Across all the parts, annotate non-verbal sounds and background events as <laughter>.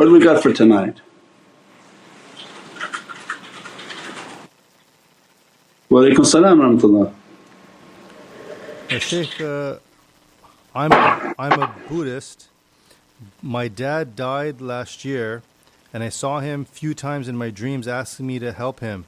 What do we got for tonight? Wa alaikum salam rahmatullah. Shaykh, uh, I'm, I'm a Buddhist. My dad died last year and I saw him few times in my dreams asking me to help him.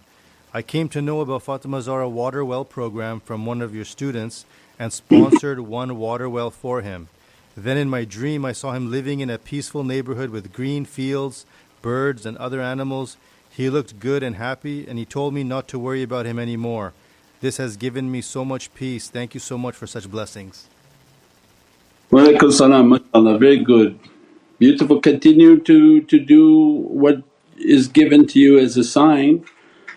I came to know about Fatima Zahra water well program from one of your students and sponsored one water well for him. Then in my dream I saw him living in a peaceful neighborhood with green fields, birds and other animals. He looked good and happy and he told me not to worry about him anymore. This has given me so much peace. Thank you so much for such blessings. Wa alaikum salam, mashallah, very good. Beautiful. Continue to, to do what is given to you as a sign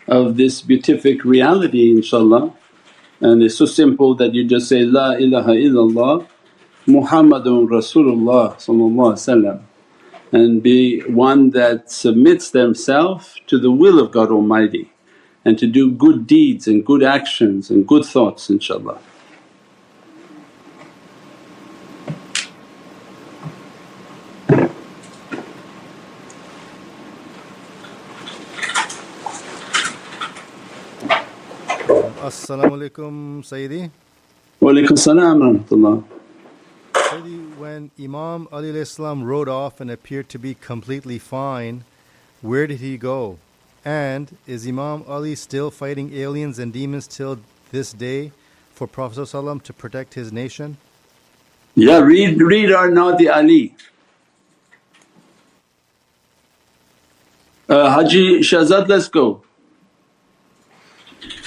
of this beatific reality inshaAllah. And it's so simple that you just say, La ilaha illallah Muhammadun Rasulullah and be one that submits themselves to the will of God Almighty and to do good deeds and good actions and good thoughts inshaAllah. As-salamu alaykum Sayyidi. Wa alaykum salam rahmatullah. When Imam Ali Islam rode off and appeared to be completely fine, where did he go? And is Imam Ali still fighting aliens and demons till this day for Prophet to protect his nation? Yeah, read, read our Nadi Ali. Uh, Haji Shahzad, let's go.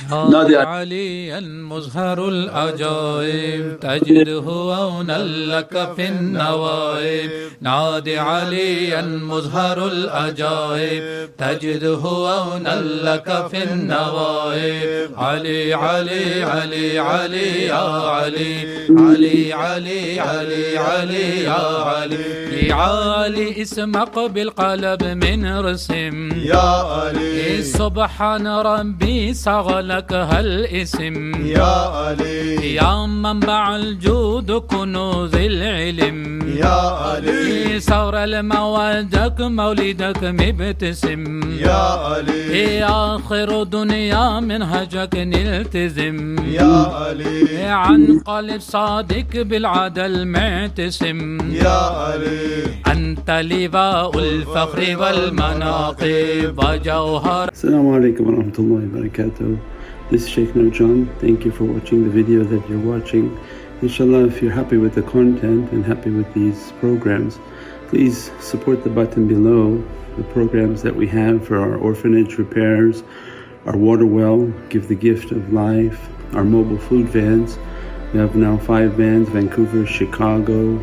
هذا عليا مظهر العجائب تجده عونا لك في النوائب. نادي عليا مظهر العجائب تجده عونا لك في النوائب. علي علي علي علي يا علي علي علي علي علي يا علي يا علي اسمك بالقلب من رسم. يا علي سبحان ربي صغل لك هالاسم. يا علي. يا منبع الجود كنوز العلم. يا علي. صار الموادك مولدك مبتسم. يا علي. آخر دنيا منهجك نلتزم. يا علي. عن قلب صادق بالعدل معتسم. يا علي. أنت لواء الفخر والمناقب وجوهر السلام عليكم ورحمة الله وبركاته This is Sheikh Nurjan. Thank you for watching the video that you're watching. Inshallah, if you're happy with the content and happy with these programs, please support the button below the programs that we have for our orphanage repairs, our water well, Give the Gift of Life, our mobile food vans. We have now five vans Vancouver, Chicago,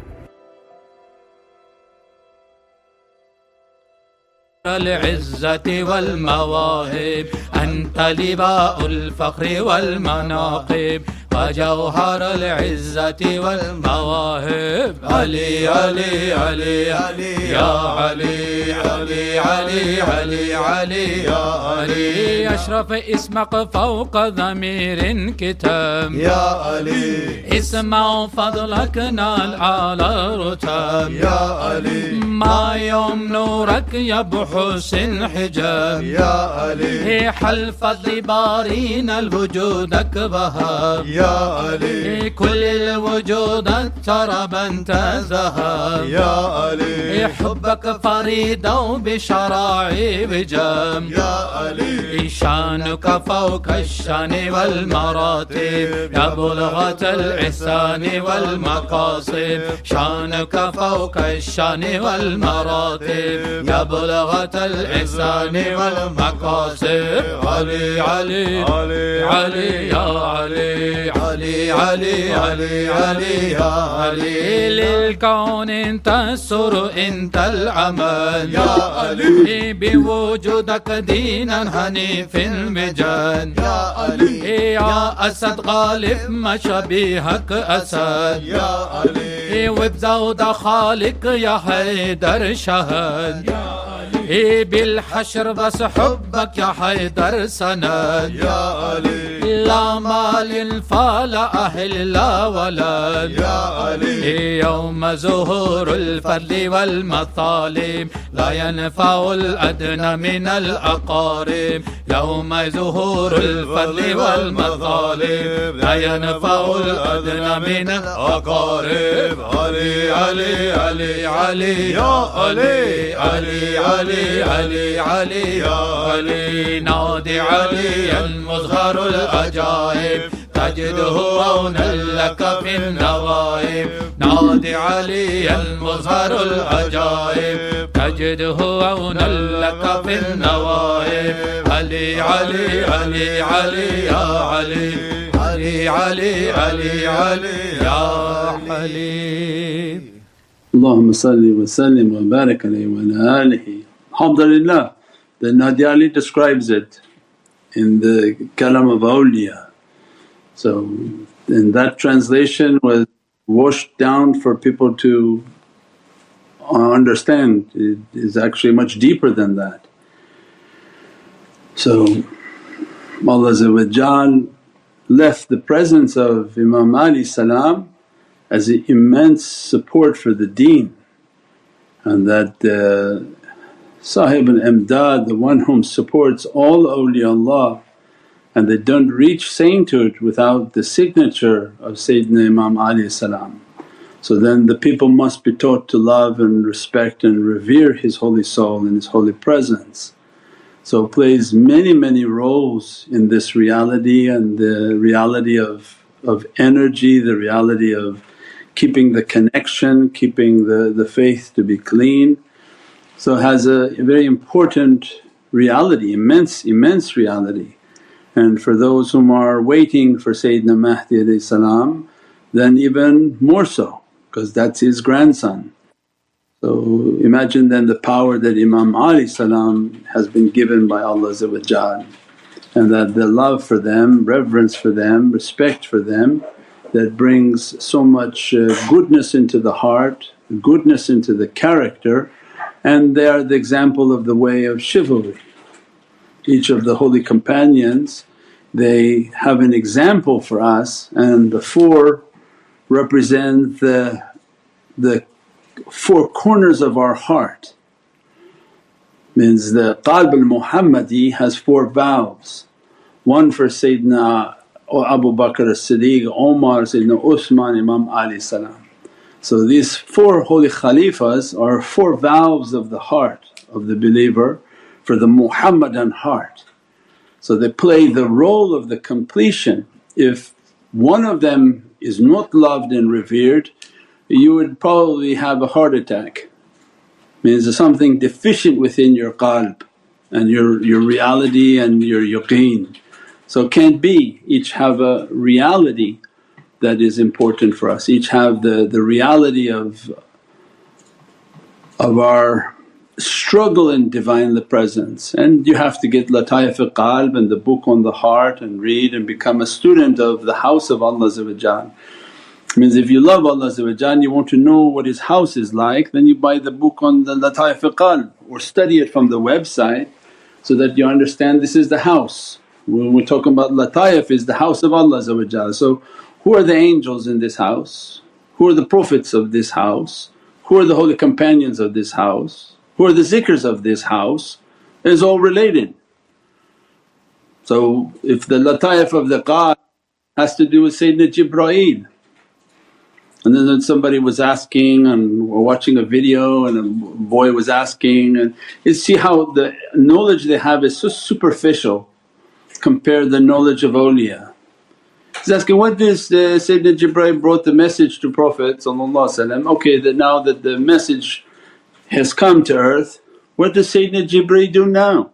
العزة والمواهب أنت لواء الفخر والمناقب. وجوهر العزة والمواهب. علي علي علي علي يا علي علي علي علي علي يا علي. أشرف اسمك فوق ضمير كتاب يا علي. اسمع فضلك نال على رتب يا علي. ما يوم نورك يا أبو حسن حجاب يا علي. حلف الضبارين الوجودك بهاب يا علي كل الوجود اضطرب أنت ذهب. يا علي حبك فريد وبشراعي بجام يا علي شانك فوق الشأن والمراتب. يا بلغة الإحسان والمقاصد. شانك فوق الشأن والمراتب. يا بلغة الإحسان والمقاصد. علي علي علي. علي يا علي. علي علي علي علي يا علي للكون انت السر انت العمل يا علي. بوجودك دينا هنيف المجال يا علي. يا أسد غالب ما شبيهك أسد يا علي. وبزود خالق يا حيدر شهد يا علي بالحشر بس حبك يا حيدر سند يا علي لا مال فلا أهل لا ولد يا علي يوم ظهور الفضل والمطالب لا ينفع الأدنى من الأقارب يوم ظهور الفضل والمطالب لا ينفع الأدنى من الأقارب علي علي علي علي يا علي علي علي علي علي يا علي. نادي علي المظهر العجائب. تجده عونا لك في النوائب نادي علي المظهر العجائب. تجده عونا لك في النوائب علي علي علي علي يا علي. علي علي علي علي يا حليم اللهم صل وسلم alayhi wa ala alihi. Alhamdulillah the Nadi Ali describes it in the Kalam of Awliya. So and that translation was washed down for people to understand, it is actually much deeper than that. So Allah left the presence of Imam Ali salam as an immense support for the deen and that uh, Sahib al-Imdad, the one whom supports all awliyaullah and they don't reach sainthood without the signature of Sayyidina Imam Ali salam. So then the people must be taught to love and respect and revere his holy soul and his holy presence. So it plays many many roles in this reality and the reality of, of energy, the reality of keeping the connection, keeping the, the faith to be clean. So has a very important reality, immense, immense reality. And for those whom are waiting for Sayyidina Mahdi salam, then even more so because that's his grandson. So imagine then the power that Imam Ali salam has been given by Allah and that the love for them, reverence for them, respect for them that brings so much uh, goodness into the heart, goodness into the character and they are the example of the way of chivalry. Each of the holy companions they have an example for us and the four represent the, the four corners of our heart. Means the qalb al-Muhammadi has four valves, one for Sayyidina Abu Bakr as-Siddiq, Omar, Sayyidina Usman, Imam Ali salam. So these four holy Khalifas are four valves of the heart of the believer for the Muhammadan heart. So they play the role of the completion. If one of them is not loved and revered you would probably have a heart attack. Means there's something deficient within your qalb and your, your reality and your yaqeen. So can't be, each have a reality that is important for us, each have the, the reality of, of our struggle in Divinely Presence. And you have to get Lataif al-Qalb and the book on the heart and read and become a student of the house of Allah Means if you love Allah you want to know what His house is like then you buy the book on the Lataif al-Qalb or study it from the website so that you understand this is the house. When we're talking about lataif is the house of Allah So who are the angels in this house? Who are the prophets of this house? Who are the holy companions of this house? Who are the zikrs of this house? Is all related. So if the lataif of the qalb has to do with Sayyidina Jibreel and then somebody was asking and we're watching a video and a boy was asking and you see how the knowledge they have is so superficial compare the knowledge of awliya. He's asking, what does uh, Sayyidina Jibreel brought the message to Prophet okay that now that the message has come to earth, what does Sayyidina Jibreel do now?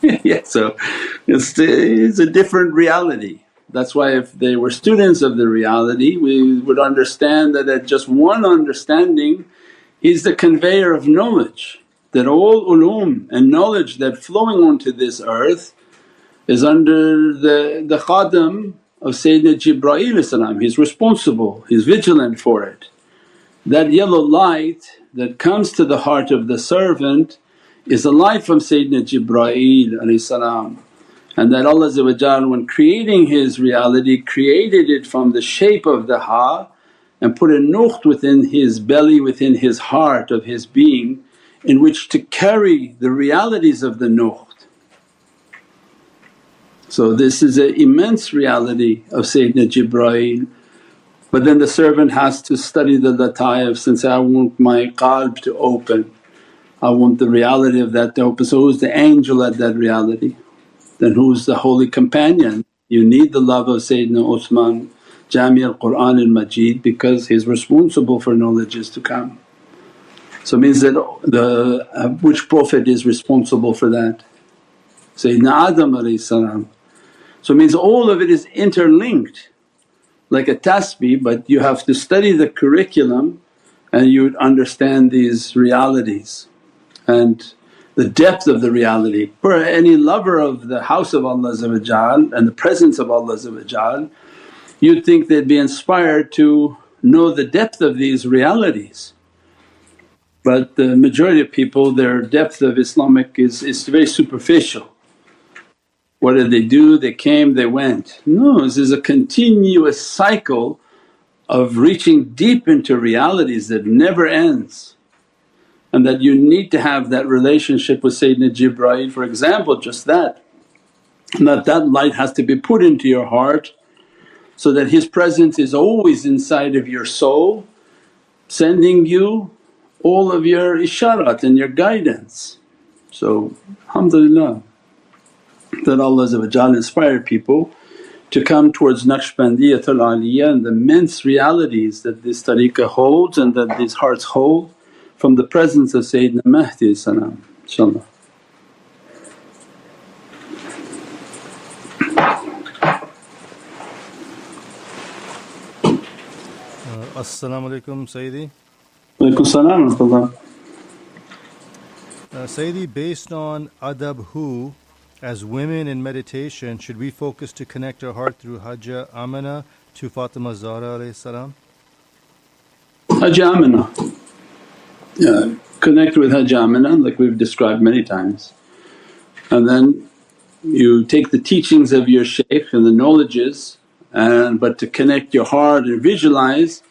<laughs> yeah, so it's, it's a different reality. That's why if they were students of the reality we would understand that at just one understanding is the conveyor of knowledge that all ulum and knowledge that flowing onto this earth is under the, the khadim of Sayyidina Jibreel he's responsible, he's vigilant for it. That yellow light that comes to the heart of the servant is a light from Sayyidina Jibreel and that Allah when creating His reality created it from the shape of the Ha and put a nukht within his belly, within his heart of his being in which to carry the realities of the nukht. So this is an immense reality of Sayyidina Jibreel but then the servant has to study the lataif and say, I want my qalb to open, I want the reality of that to open. So who's the angel at that reality? Then who's the holy companion? You need the love of Sayyidina Usman Jami al Qur'an al Majid because he's responsible for knowledges to come. So means that the uh, which Prophet is responsible for that? Sayyidina Adam So it means all of it is interlinked like a tasbih but you have to study the curriculum and you would understand these realities and the depth of the reality. For any lover of the house of Allah and the presence of Allah you'd think they'd be inspired to know the depth of these realities. But the majority of people their depth of Islamic is, is very superficial. What did they do? They came, they went. No, this is a continuous cycle of reaching deep into realities that never ends and that you need to have that relationship with Sayyidina Jibreel for example just that. And that that light has to be put into your heart so that His presence is always inside of your soul sending you all of your isharat and your guidance. So alhamdulillah that Allah inspired people to come towards Naqshbandiyatul Aliyah and the immense realities that this tariqah holds and that these hearts hold from the presence of Sayyidina Mahdi inshaAllah. Uh, As-salamu alaykum Sayyidi. Walaykum salam uh, Sayyidi based on adab hu as women in meditation, should we focus to connect our heart through Hajja Amina to Fatima Zahra salam? Hajja Amina, yeah, connect with Hajja Amina like we've described many times. And then you take the teachings of your shaykh and the knowledges and but to connect your heart and visualize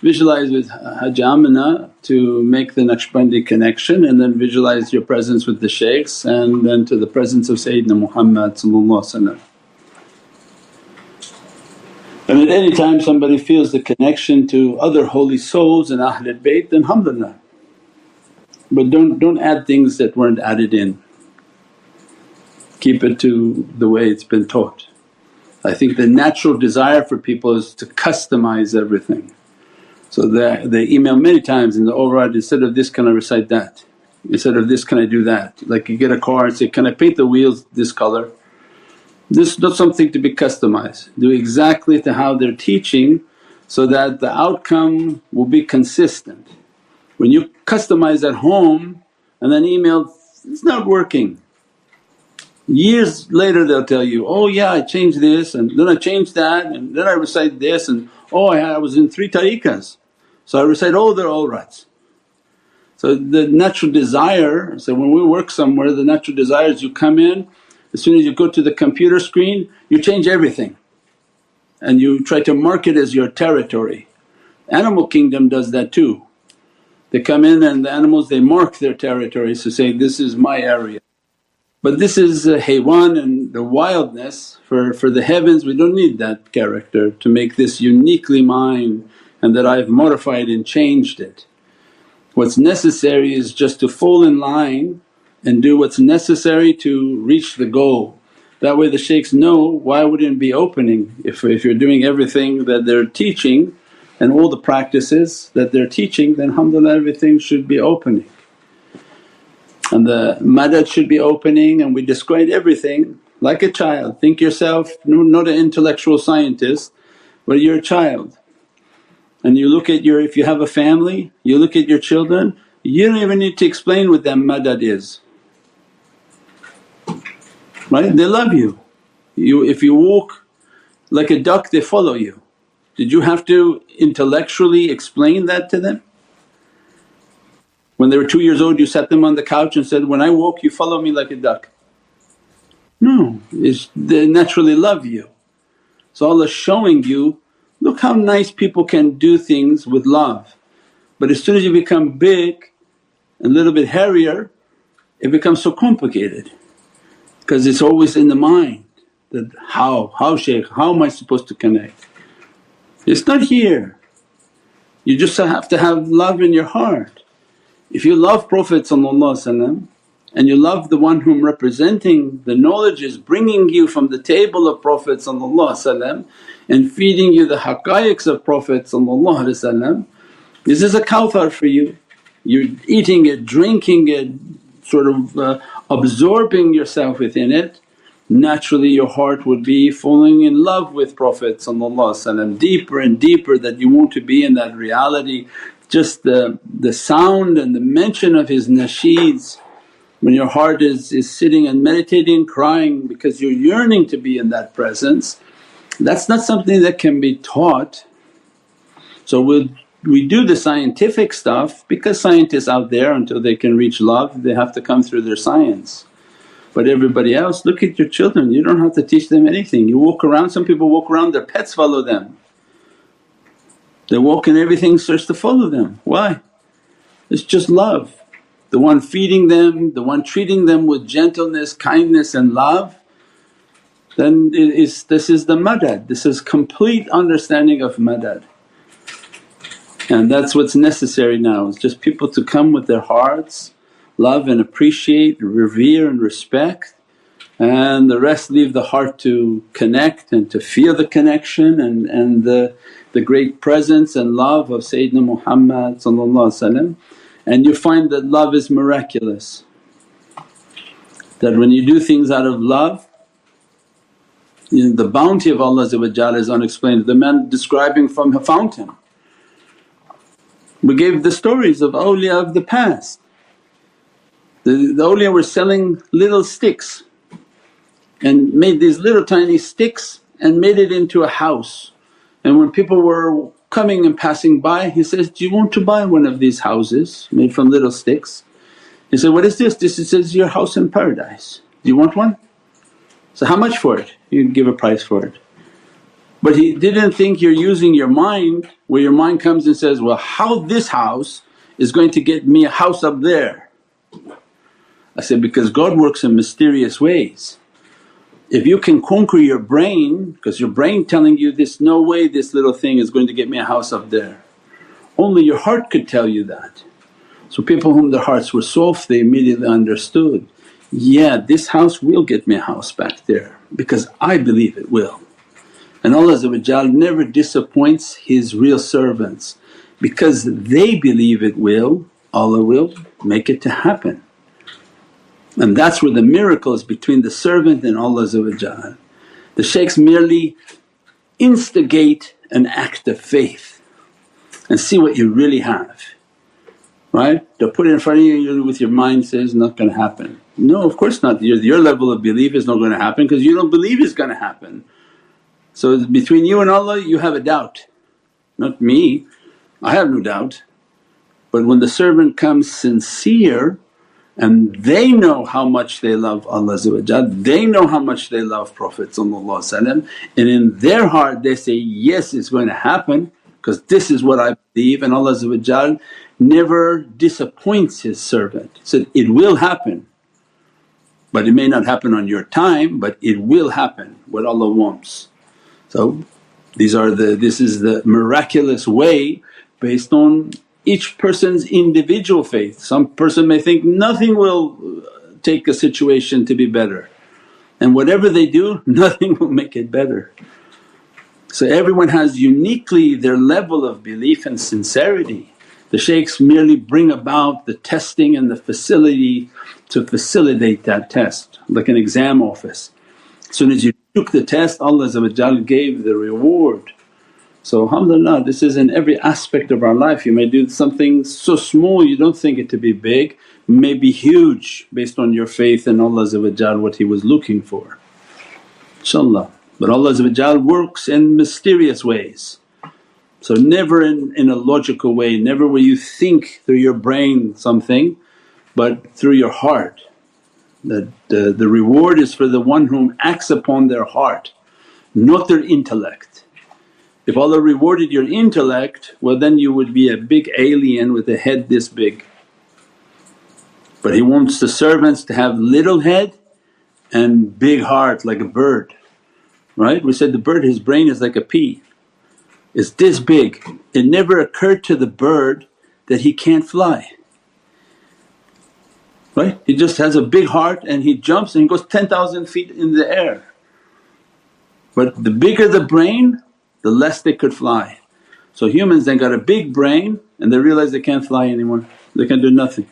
visualize with Hajja Amina to make the Naqshbandi connection and then visualize your presence with the shaykhs and then to the presence of Sayyidina Muhammad And at any time somebody feels the connection to other holy souls and Ahlul Bayt then alhamdulillah. But don't, don't add things that weren't added in, keep it to the way it's been taught. I think the natural desire for people is to customize everything so they, email many times in the override, instead of this can I recite that, instead of this can I do that. Like you get a car and say, can I paint the wheels this color? This is not something to be customized, do exactly to how they're teaching so that the outcome will be consistent. When you customize at home and then email, it's not working. Years later they'll tell you, oh yeah I changed this and then I changed that and then I recite this and oh I, I was in three tariqas. So I recite all their awrats. So the natural desire, so when we work somewhere the natural desire is you come in, as soon as you go to the computer screen you change everything and you try to mark it as your territory. Animal kingdom does that too. They come in and the animals they mark their territories to say, this is my area. But this is uh, a haywan and the wildness for, for the heavens we don't need that character to make this uniquely mine and that I've modified and changed it. What's necessary is just to fall in line and do what's necessary to reach the goal. That way the shaykhs know why wouldn't it be opening if, if you're doing everything that they're teaching and all the practices that they're teaching then alhamdulillah everything should be opening. And the madad should be opening and we describe everything like a child. Think yourself not an intellectual scientist but you're a child. And you look at your… if you have a family, you look at your children, you don't even need to explain what that madad is, right? They love you. You if you walk like a duck they follow you. Did you have to intellectually explain that to them? When they were two years old you sat them on the couch and said, when I walk you follow me like a duck. No, they naturally love you. So Allah's showing you, look how nice people can do things with love. But as soon as you become big and a little bit hairier it becomes so complicated because it's always in the mind that how, how shaykh, how am I supposed to connect? It's not here. You just have to have love in your heart. If you love Prophet and you love the one whom representing the knowledge is bringing you from the table of Prophet and feeding you the haqqaiqs of Prophet this is a kawthar for you. You're eating it, drinking it, sort of uh, absorbing yourself within it naturally your heart would be falling in love with Prophet deeper and deeper that you want to be in that reality. Just the, the sound and the mention of his nasheeds when your heart is, is sitting and meditating crying because you're yearning to be in that presence, that's not something that can be taught. So we'll, we do the scientific stuff because scientists out there until they can reach love they have to come through their science. But everybody else, look at your children, you don't have to teach them anything. You walk around, some people walk around their pets follow them. They walk and everything starts to follow them. Why? It's just love. The one feeding them, the one treating them with gentleness, kindness and love then it is, this is the madad, this is complete understanding of madad. And that's what's necessary now is just people to come with their hearts love and appreciate, revere and respect and the rest leave the heart to connect and to feel the connection and, and the, the great presence and love of Sayyidina Muhammad and you find that love is miraculous. That when you do things out of love you know, the bounty of Allah is unexplained. The man describing from a fountain. We gave the stories of awliya of the past the, the awliya were selling little sticks and made these little tiny sticks and made it into a house. And when people were coming and passing by he says, do you want to buy one of these houses made from little sticks? He said, what is this? This is your house in paradise, do you want one? So how much for it? You give a price for it. But he didn't think you're using your mind where your mind comes and says, well how this house is going to get me a house up there. I said, because God works in mysterious ways. If you can conquer your brain because your brain telling you this, no way this little thing is going to get me a house up there. Only your heart could tell you that. So people whom their hearts were soft they immediately understood, yeah this house will get me a house back there because I believe it will. And Allah never disappoints His real servants because they believe it will, Allah will make it to happen. And that's where the miracle is between the servant and Allah The shaykhs merely instigate an act of faith and see what you really have, right? They'll put it in front of you with your mind says, not going to happen. No of course not, your, your level of belief is not going to happen because you don't believe it's going to happen. So between you and Allah you have a doubt, not me, I have no doubt. But when the servant comes sincere and they know how much they love Allah they know how much they love Prophet and in their heart they say, yes it's going to happen because this is what I believe and Allah never disappoints His servant. Said, it will happen but it may not happen on your time but it will happen what Allah wants. So these are the… this is the miraculous way based on each person's individual faith. Some person may think nothing will uh, take a situation to be better and whatever they do <laughs> nothing will make it better. So everyone has uniquely their level of belief and sincerity. The shaykhs merely bring about the testing and the facility to facilitate that test like an exam office. As soon as you took the test Allah gave the reward. So alhamdulillah this is in every aspect of our life. You may do something so small you don't think it to be big, may be huge based on your faith in Allah what He was looking for. InshaAllah. But Allah works in mysterious ways. So never in, in a logical way, never where you think through your brain something but through your heart. That the, the reward is for the one whom acts upon their heart, not their intellect. If Allah rewarded your intellect, well then you would be a big alien with a head this big. But He wants the servants to have little head and big heart like a bird, right? We said the bird his brain is like a pea, it's this big. It never occurred to the bird that he can't fly, right? He just has a big heart and he jumps and he goes 10,000 feet in the air. But the bigger the brain the less they could fly. So humans then got a big brain and they realize they can't fly anymore, they can do nothing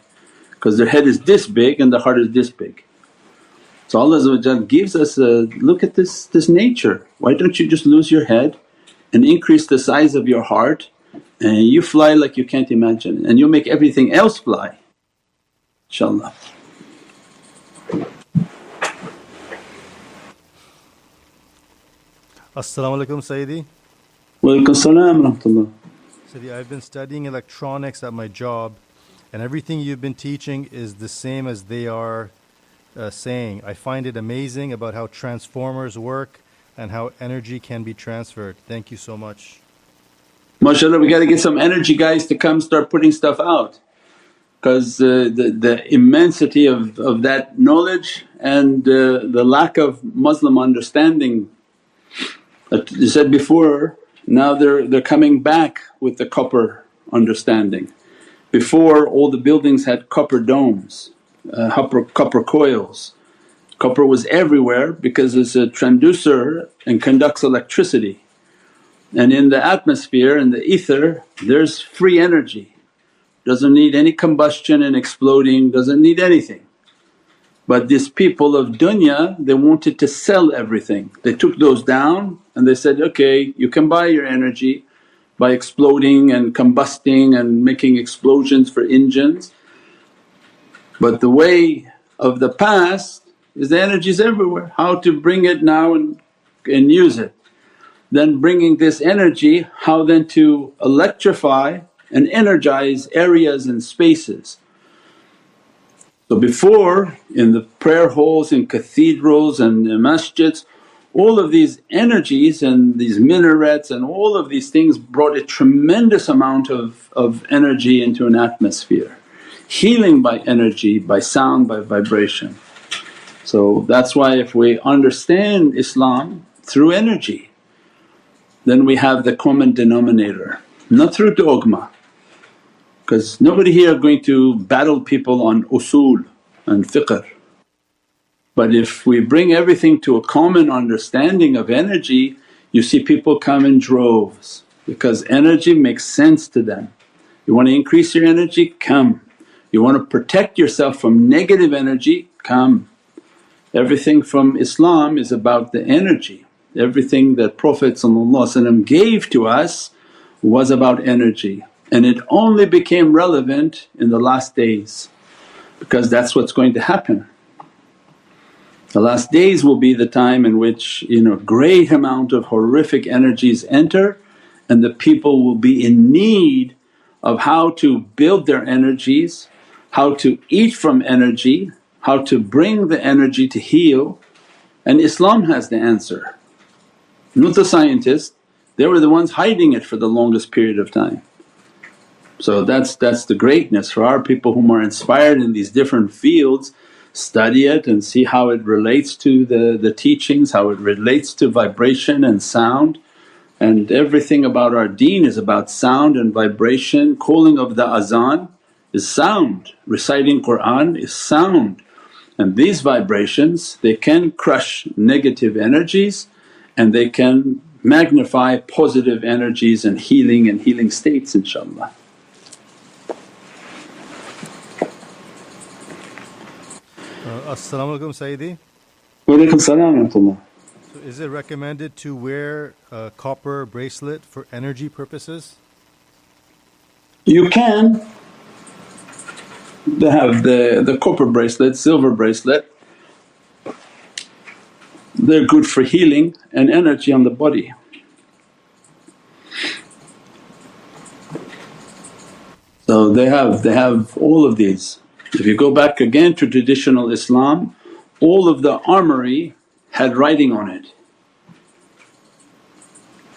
because their head is this big and the heart is this big. So Allah gives us a look at this, this nature, why don't you just lose your head and increase the size of your heart and you fly like you can't imagine and you'll make everything else fly inshaAllah. As-salamu alaykum Sayyidi. Salam. I've been studying electronics at my job and everything you've been teaching is the same as they are uh, saying. I find it amazing about how transformers work and how energy can be transferred. Thank you so much. MashaAllah, we got to get some energy guys to come start putting stuff out because uh, the, the immensity of, of that knowledge and uh, the lack of Muslim understanding. That you said before, now they're, they're coming back with the copper understanding. Before all the buildings had copper domes, uh, copper, copper coils. Copper was everywhere because it's a transducer and conducts electricity. And in the atmosphere and the ether there's free energy, doesn't need any combustion and exploding, doesn't need anything. But these people of dunya they wanted to sell everything. They took those down and they said, okay you can buy your energy by exploding and combusting and making explosions for engines. But the way of the past is the energy is everywhere, how to bring it now and, and use it. Then bringing this energy, how then to electrify and energize areas and spaces. So before in the prayer halls in cathedrals and masjids all of these energies and these minarets and all of these things brought a tremendous amount of, of energy into an atmosphere. Healing by energy, by sound, by vibration. So that's why if we understand Islam through energy then we have the common denominator, not through dogma because nobody here going to battle people on usul and fiqh but if we bring everything to a common understanding of energy, you see people come in droves because energy makes sense to them. You want to increase your energy? Come. You want to protect yourself from negative energy? Come. Everything from Islam is about the energy. Everything that Prophet gave to us was about energy and it only became relevant in the last days because that's what's going to happen. The last days will be the time in which you know great amount of horrific energies enter and the people will be in need of how to build their energies, how to eat from energy, how to bring the energy to heal and Islam has the answer. Not the scientists, they were the ones hiding it for the longest period of time. So that's, that's the greatness for our people whom are inspired in these different fields study it and see how it relates to the, the teachings, how it relates to vibration and sound. And everything about our deen is about sound and vibration, calling of the azan is sound, reciting Qur'an is sound. And these vibrations they can crush negative energies and they can magnify positive energies and healing and healing states inshaAllah. Assalamu alaikum, Sayyidi. Wa alaikum salam. So is it recommended to wear a copper bracelet for energy purposes? You can they have the, the copper bracelet, silver bracelet, they're good for healing and energy on the body. So they have they have all of these. If you go back again to traditional Islam, all of the armory had writing on it.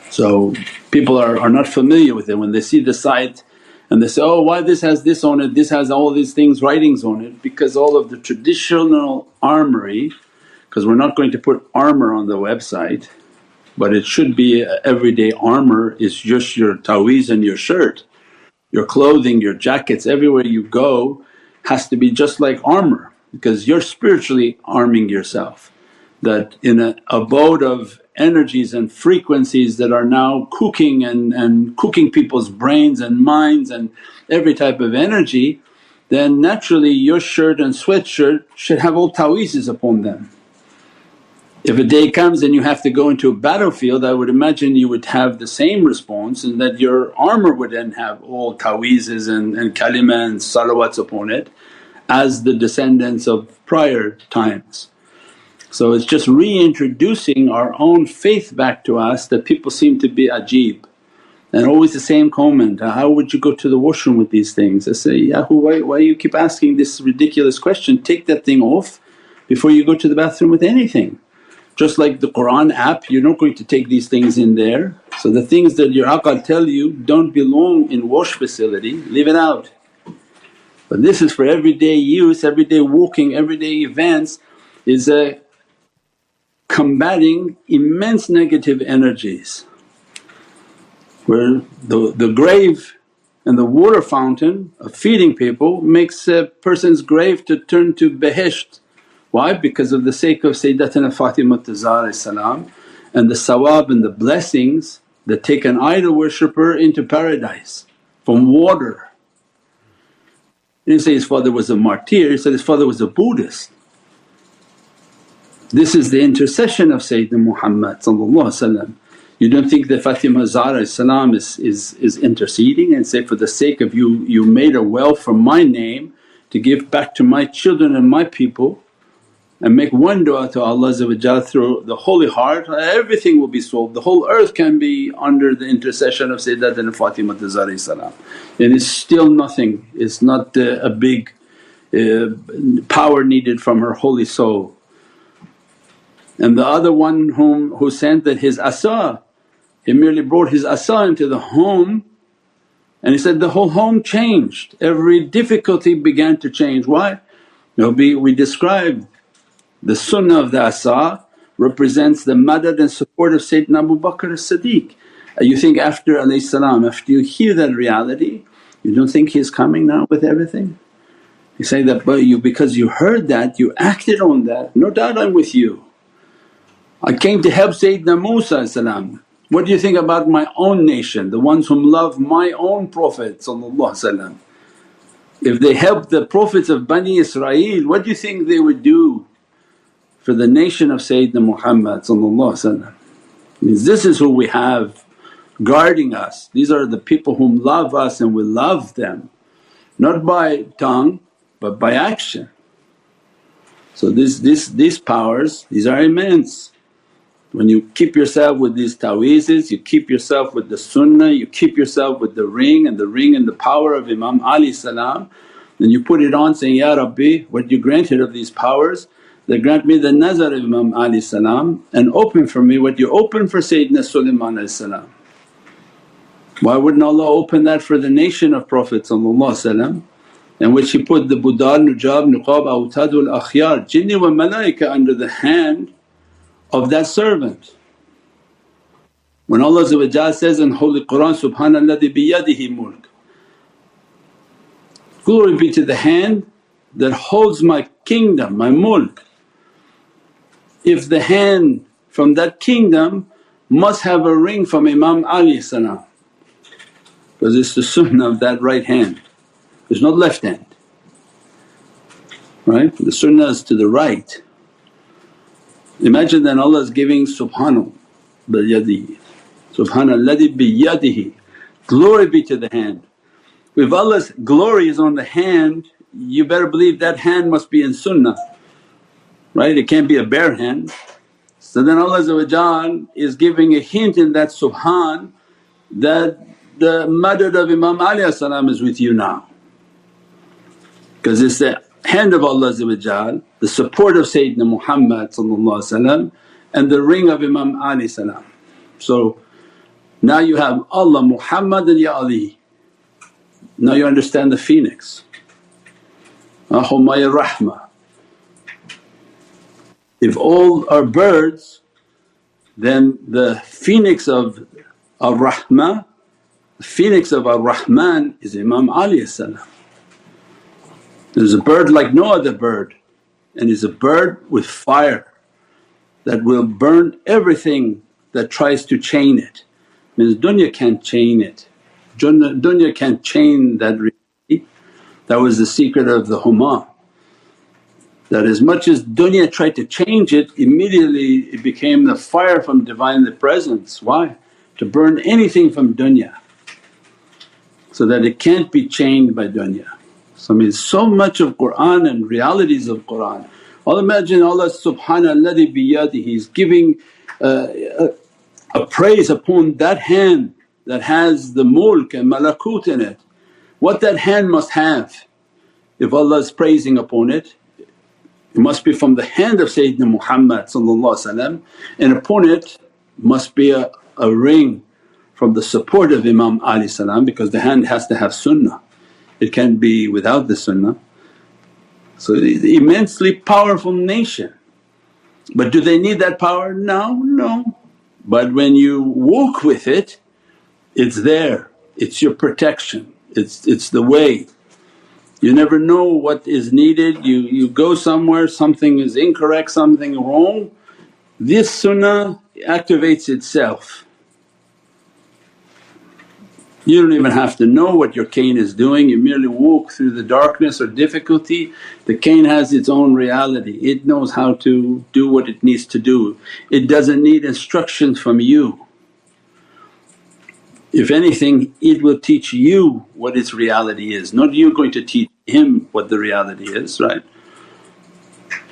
So people are, are not familiar with it when they see the site and they say, oh why this has this on it, this has all these things writings on it because all of the traditional armory because we're not going to put armor on the website but it should be uh, everyday armor is just your taweez and your shirt. Your clothing, your jackets, everywhere you go has to be just like armor because you're spiritually arming yourself. That in an abode of energies and frequencies that are now cooking and, and cooking people's brains and minds and every type of energy then naturally your shirt and sweatshirt should have all taweezes upon them. If a day comes and you have to go into a battlefield I would imagine you would have the same response and that your armour would then have all taweezes and, and kalima and salawats upon it as the descendants of prior times. So it's just reintroducing our own faith back to us that people seem to be ajib. And always the same comment, how would you go to the washroom with these things? I say, Yahu why, why you keep asking this ridiculous question? Take that thing off before you go to the bathroom with anything. Just like the Qur'an app you're not going to take these things in there. So the things that your aqal tell you don't belong in wash facility, leave it out. But this is for everyday use, everyday walking, everyday events is a combating immense negative energies where the, the grave and the water fountain of feeding people makes a person's grave to turn to behesht why? Because of the sake of Sayyidatina Fatima salam and the sawab and the blessings that take an idol worshipper into paradise from water. He didn't say his father was a martyr, he said his father was a Buddhist. This is the intercession of Sayyidina Muhammad You don't think that Fatima Zahra salam is, is, is interceding and say, for the sake of you, you made a well for my name to give back to my children and my people and make one du'a to Allah through the holy heart, everything will be solved. The whole earth can be under the intercession of Sayyidatina Fatima salam and it's still nothing, it's not uh, a big uh, power needed from her holy soul. And the other one whom who sent that his asa, he merely brought his asa into the home and he said the whole home changed, every difficulty began to change. Why? You know, we, we described the sunnah of the asa represents the madad and support of Sayyidina Abu Bakr as-Siddiq. Uh, you think after salam, after you hear that reality you don't think he's coming now with everything? You say that but you because you heard that you acted on that, no doubt I'm with you. I came to help Sayyidina Musa salam. What do you think about my own nation, the ones whom love my own Prophet If they helped the Prophets of Bani Israel, what do you think they would do for the nation of Sayyidina Muhammad means this is who we have guarding us. These are the people whom love us and we love them not by tongue but by action. So this, this, these powers these are immense. When you keep yourself with these ta'weezes, you keep yourself with the sunnah, you keep yourself with the ring and the ring and the power of Imam Ali salam, then you put it on saying, Ya Rabbi what you granted of these powers that grant me the nazar of Imam Ali salam and open for me what you open for Sayyidina Sulaiman salam. Why wouldn't Allah open that for the nation of Prophet in which He put the budal, nujab, nuqab, awtadul akhyar, jinni wa malaika under the hand of that servant. When Allah says in Holy Qur'an, Subhanalladhi biyadihi mulk Glory be to the hand that holds my kingdom, my mulk if the hand from that kingdom must have a ring from Imam Ali because it's the sunnah of that right hand, there's not left hand. right? The sunnah is to the right. Imagine then Allah is giving subhanahu biyadihi, subhanalladhi biyadihi, glory be to the hand. If Allah's glory is on the hand you better believe that hand must be in sunnah, right? It can't be a bare hand. So then Allah is giving a hint in that subhan that the madad of Imam Ali is with you now because it's the hand of Allah the support of Sayyidina Muhammad and the ring of Imam Ali So now you have Allah Muhammad and Ya Ali. Now you understand the phoenix. Humaya Rahmah. If all are birds then the phoenix of Ar-Rahmah, the phoenix of Ar-Rahman is Imam Ali There's a bird like no other bird and he's a bird with fire that will burn everything that tries to chain it. Means dunya can't chain it, dunya can't chain that reality. That was the secret of the Huma. That as much as dunya tried to change it, immediately it became the fire from Divinely Presence. Why? To burn anything from dunya so that it can't be chained by dunya. So I mean so much of Qur'an and realities of Qur'an. Allah imagine Allah subhanalladhi biyadihi is giving uh, a, a praise upon that hand that has the mulk and malakut in it. What that hand must have if Allah is praising upon it, it must be from the hand of Sayyidina Muhammad and upon it must be a, a ring from the support of Imam Ali salam because the hand has to have sunnah, it can't be without the sunnah. So immensely powerful nation. But do they need that power? No, no. But when you walk with it, it's there, it's your protection, it's, it's the way. You never know what is needed, you, you go somewhere something is incorrect, something wrong, this sunnah activates itself. You don't even have to know what your cane is doing, you merely walk through the darkness or difficulty. The cane has its own reality, it knows how to do what it needs to do. It doesn't need instructions from you. If anything it will teach you what its reality is, not you going to teach him what the reality is, right?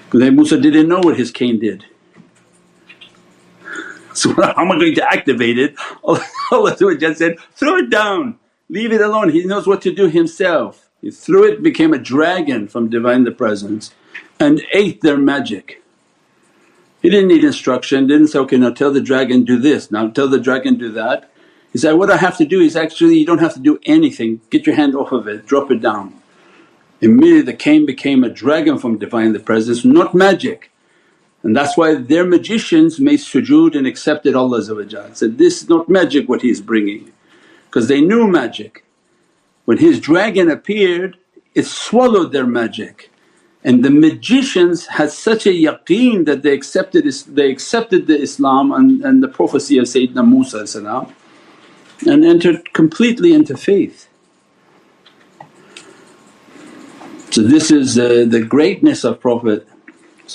Because Musa didn't know what his cane did. <laughs> So how am I going to activate it? <laughs> Allah just said, throw it down, leave it alone, he knows what to do himself. He threw it, became a dragon from Divinely Presence and ate their magic. He didn't need instruction, didn't say, okay now tell the dragon do this, now tell the dragon do that. He said, what I have to do is actually you don't have to do anything, get your hand off of it, drop it down. Immediately the cane became a dragon from Divinely Presence, not magic. And that's why their magicians made sujood and accepted Allah said, this is not magic what he's bringing because they knew magic. When his dragon appeared it swallowed their magic and the magicians had such a yaqeen that they accepted, they accepted the Islam and, and the prophecy of Sayyidina Musa and entered completely into faith. So this is uh, the greatness of Prophet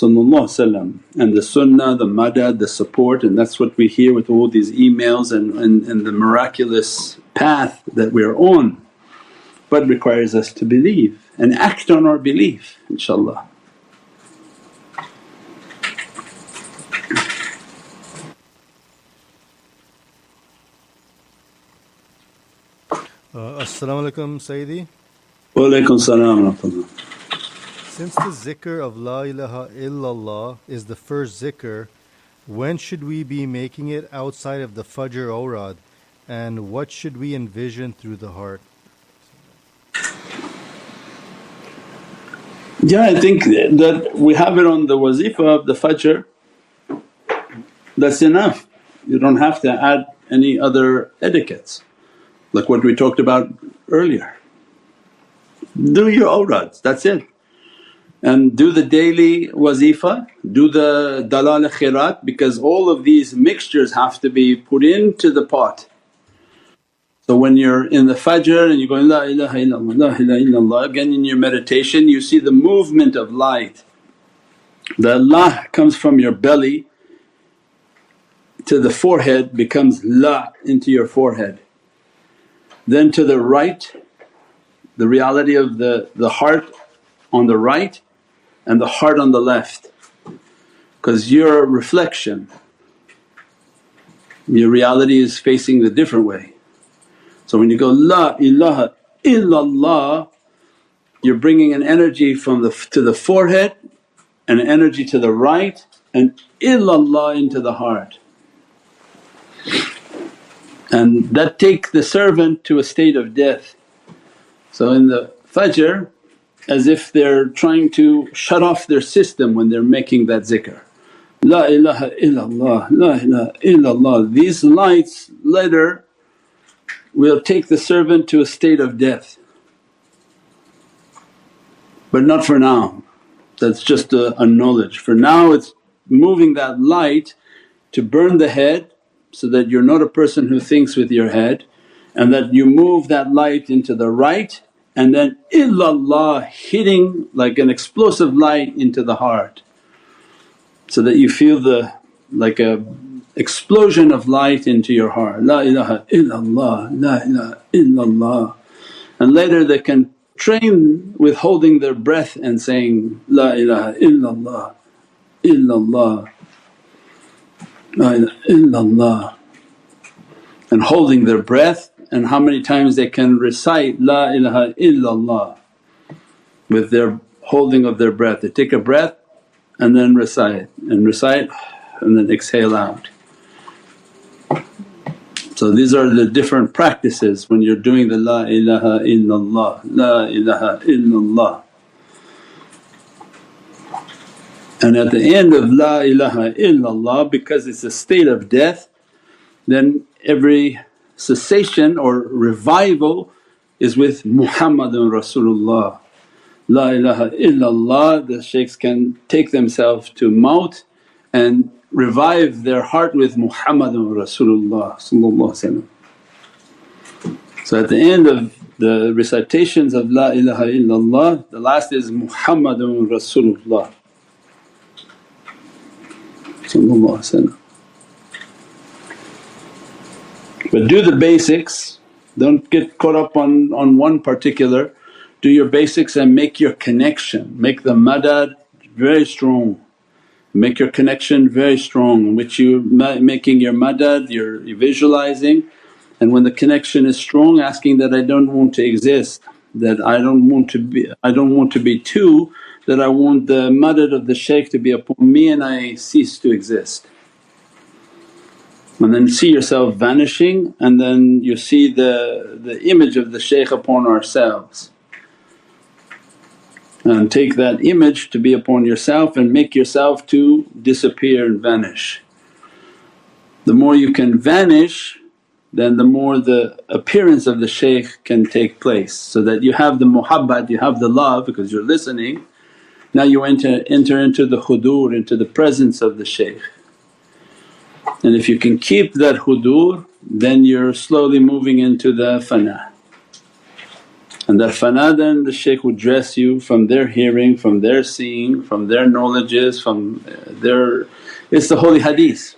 and the sunnah, the madad, the support and that's what we hear with all these emails and, and, and the miraculous path that we're on but requires us to believe and act on our belief inshaAllah. Uh, As-salamu alaykum Sayyidi. Wa alaykum salam since the zikr of La ilaha illallah is the first zikr, when should we be making it outside of the Fajr awrad and what should we envision through the heart? Yeah, I think that we have it on the wazifa of the Fajr, that's enough. You don't have to add any other etiquettes like what we talked about earlier. Do your awrads, that's it and do the daily wazifa, do the dalal khirat because all of these mixtures have to be put into the pot. So when you're in the fajr and you're going, La ilaha illallah, La ilaha illallah, again in your meditation you see the movement of light. The La comes from your belly to the forehead becomes La into your forehead. Then to the right, the reality of the, the heart on the right and the heart on the left because you're reflection. Your reality is facing the different way. So when you go, La ilaha illallah you're bringing an energy from the to the forehead an energy to the right and illallah into the heart. And that take the servant to a state of death. So in the fajr as if they're trying to shut off their system when they're making that zikr. La ilaha illallah, la ilaha illallah. These lights later will take the servant to a state of death but not for now. That's just uh, a, a knowledge. For now it's moving that light to burn the head so that you're not a person who thinks with your head and that you move that light into the right and then illallah hitting like an explosive light into the heart. So that you feel the like a explosion of light into your heart, La ilaha illallah, La ilaha illallah. And later they can train with holding their breath and saying, La ilaha illallah, illallah, illallah and holding their breath and how many times they can recite La ilaha illallah with their holding of their breath. They take a breath and then recite and recite and then exhale out. So these are the different practices when you're doing the La ilaha illallah, La ilaha illallah. And at the end of La ilaha illallah because it's a state of death then every cessation or revival is with Muhammadun Rasulullah. La ilaha illallah the shaykhs can take themselves to maut and revive their heart with Muhammadun Rasulullah So at the end of the recitations of La ilaha illallah the last is Muhammadun Rasulullah But do the basics, don't get caught up on, on one particular, do your basics and make your connection, make the madad very strong. Make your connection very strong in which you making your madad, you're visualizing. And when the connection is strong asking that I don't want to exist, that I don't want to be I don't want to be two, that I want the madad of the shaykh to be upon me and I cease to exist. And then see yourself vanishing and then you see the, the image of the shaykh upon ourselves and take that image to be upon yourself and make yourself to disappear and vanish. The more you can vanish then the more the appearance of the shaykh can take place so that you have the muhabbat, you have the love because you're listening. Now you enter, enter into the hudur, into the presence of the shaykh. And if you can keep that hudur then you're slowly moving into the fana. And that fana then the shaykh would dress you from their hearing, from their seeing, from their knowledges, from uh, their… it's the holy hadith.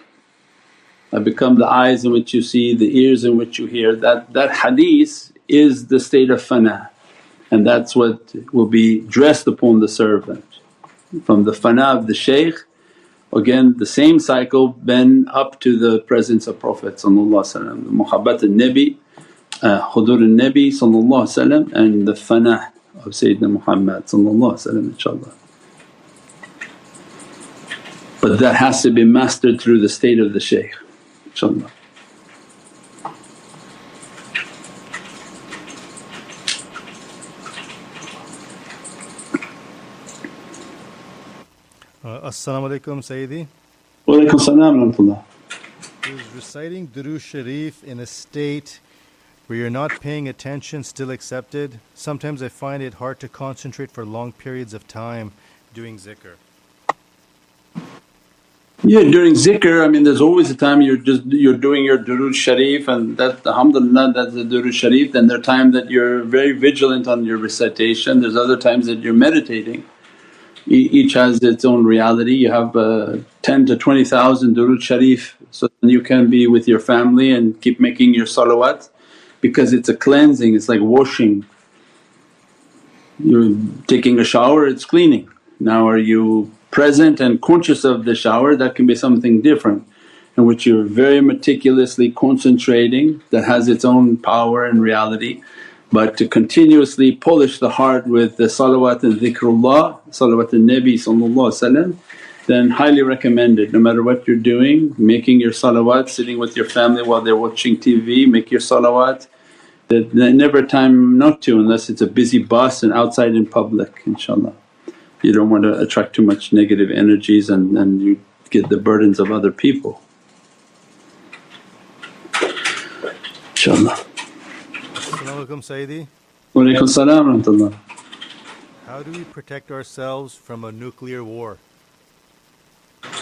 I become the eyes in which you see, the ears in which you hear. That, that hadith is the state of fana and that's what will be dressed upon the servant. From the fana of the shaykh again the same cycle then up to the presence of Prophet the muhabbat al-Nabi uh, hudur al-Nabi and the fana of Sayyidina Muhammad inshaAllah. But that has to be mastered through the state of the shaykh inshaAllah. Uh, as-salamu alaykum Sayyidi. Wa alaykum salam wa Is reciting Durood Sharif in a state where you're not paying attention still accepted? Sometimes I find it hard to concentrate for long periods of time doing zikr. Yeah, during zikr I mean there's always a time you're just you're doing your durood sharif and that alhamdulillah that's the durood sharif then there are times that you're very vigilant on your recitation, there's other times that you're meditating. Each has its own reality, you have uh, 10 to 20,000 durood sharif so you can be with your family and keep making your salawat because it's a cleansing, it's like washing. You're taking a shower, it's cleaning. Now are you present and conscious of the shower that can be something different in which you're very meticulously concentrating that has its own power and reality. But to continuously polish the heart with the salawat and dhikrullah, salawat al Nabi then highly recommended no matter what you're doing, making your salawat, sitting with your family while they're watching TV, make your salawat. That never time not to unless it's a busy bus and outside in public inshaAllah you don't want to attract too much negative energies and, and you get the burdens of other people. InshaAllah. Sayyidi. Salam How do we protect ourselves from a nuclear war?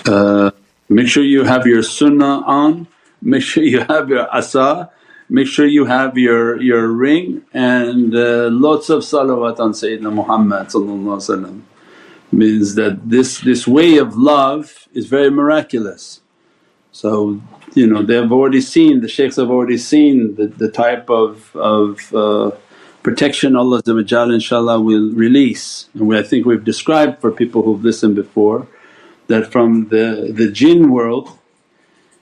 Uh, make sure you have your sunnah on, make sure you have your asa, make sure you have your, your ring and uh, lots of salawat on Sayyidina Muhammad means that this, this way of love is very miraculous. So you know they've already seen, the shaykhs have already seen the, the type of, of uh, protection Allah inshaAllah will release. And we, I think we've described for people who've listened before that from the, the jinn world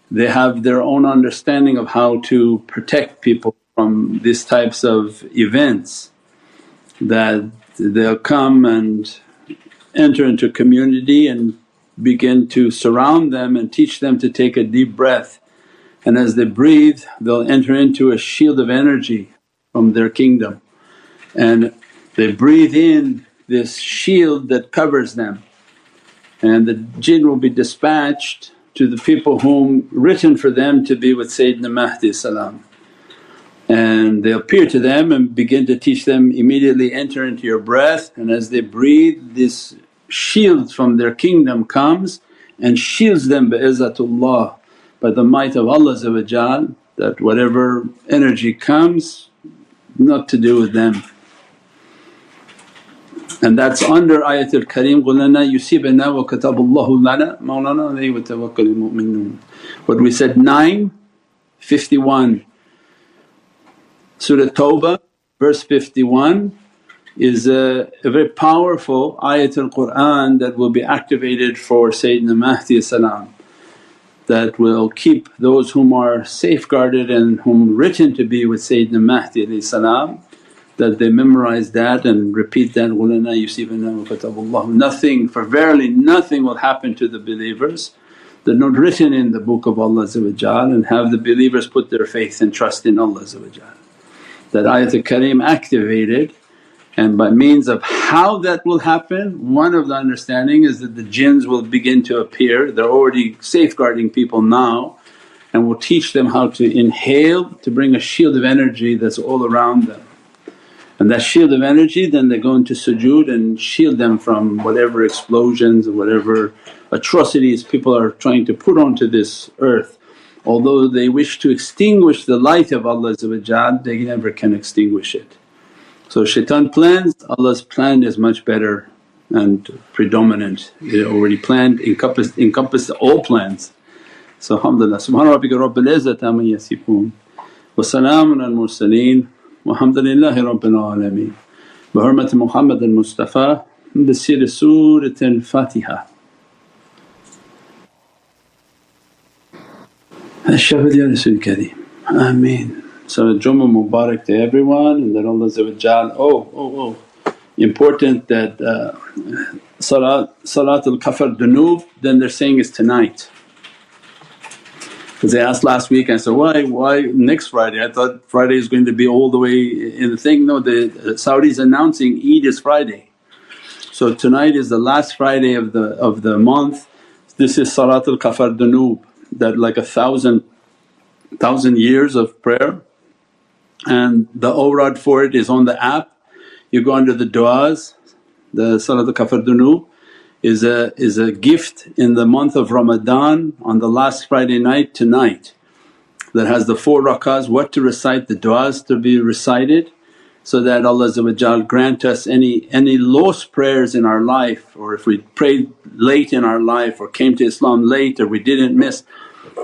they have their own understanding of how to protect people from these types of events that they'll come and enter into community and begin to surround them and teach them to take a deep breath. And as they breathe they'll enter into a shield of energy from their kingdom. And they breathe in this shield that covers them. And the jinn will be dispatched to the people whom written for them to be with Sayyidina Mahdi salam. And they appear to them and begin to teach them immediately enter into your breath. And as they breathe this shield from their kingdom comes and shields them bi'izzatullah by the might of Allah that whatever energy comes not to do with them. And that's under Ayatul Kareem, قُلْ لَنَا يُصِيبَنَا وَكَتَبَ اللَّهُ لَنَا مَوْلَانَا عَلَيْهِ وَتَوَكَّلِ الْمُؤْمِنُونَ What we said 9, 51 Surah Tawbah verse 51 is a, a very powerful ayatul Qur'an that will be activated for Sayyidina Mahdi salam that will keep those whom are safeguarded and whom written to be with Sayyidina Mahdi salam that they memorize that and repeat that, Wulana yusibana. Nothing, for verily nothing will happen to the believers that not written in the Book of Allah and have the believers put their faith and trust in Allah. That ayatul kareem activated and by means of how that will happen one of the understanding is that the jinns will begin to appear, they're already safeguarding people now and will teach them how to inhale to bring a shield of energy that's all around them. And that shield of energy then they go into sujood and shield them from whatever explosions or whatever atrocities people are trying to put onto this earth although they wish to extinguish the light of Allah they never can extinguish it. So shaitan plans, Allah's plan is much better and predominant, it already planned, encompassed, encompassed all plans. So alhamdulillah, subhana rabbika rabbil izzati amma yasifoon wa salaamun al mursaleen walhamdulillahi rabbil alameen. Bi hurmati Muhammad al Mustafa bi siri Surat al Fatiha. Ashhadu ya Rasul Kareem. So Jummah Mubarak to everyone and that Allah oh, oh, oh important that uh, Salat, Salatul Kafar Dunub then they're saying is tonight. Because they asked last week I said, why, why next Friday? I thought Friday is going to be all the way in the thing. No, the Saudis announcing Eid is Friday. So tonight is the last Friday of the, of the month. This is Salatul Kafar Dunub that like a thousand, thousand years of prayer and the awrad for it is on the app. You go under the du'as, the Salatul Kafar Dunub, is a, is a gift in the month of Ramadan on the last Friday night tonight that has the four rakahs, what to recite, the du'as to be recited so that Allah grant us any, any lost prayers in our life or if we prayed late in our life or came to Islam late or we didn't miss,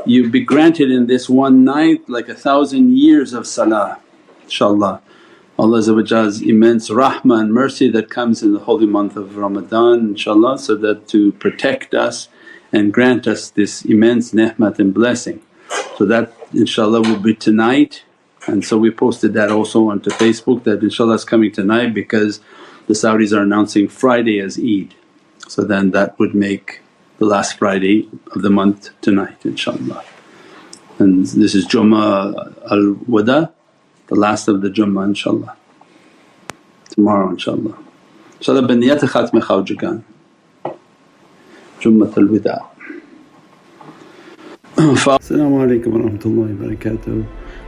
you be granted in this one night like a thousand years of salah inshaAllah. Allah's immense rahmah and mercy that comes in the holy month of Ramadan inshaAllah so that to protect us and grant us this immense ni'mat and blessing. So that inshaAllah will be tonight and so we posted that also onto Facebook that inshaAllah is coming tonight because the Saudis are announcing Friday as Eid. So then that would make the last Friday of the month tonight inshaAllah. And this is Jummah al-Wada, the last of the Jummah inshaAllah. Tomorrow inshaAllah. InshaAllah biniyat khatm Khwajagan, Jummat al-Wida. <clears throat> As-salamu alaykum wa rahmatullahi wa barakatuh.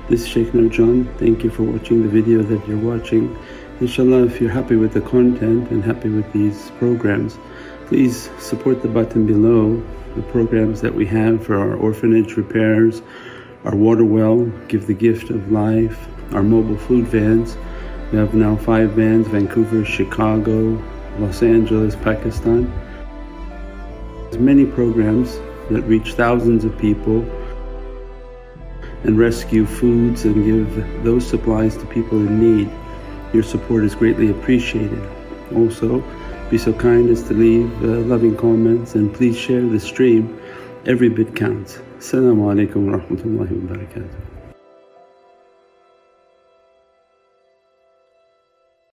This is Shaykh Nurjan. Thank you for watching the video that you're watching. Inshallah if you're happy with the content and happy with these programs please support the button below the programs that we have for our orphanage repairs, our water well, Give the Gift of Life, our mobile food vans. We have now five vans Vancouver, Chicago, Los Angeles, Pakistan. There's many programs that reach thousands of people and rescue foods and give those supplies to people in need. Your support is greatly appreciated. Also, be so kind as to leave uh, loving comments and please share the stream. Every bit counts. Assalamu alaikum wa rahmatullahi wa barakatuh.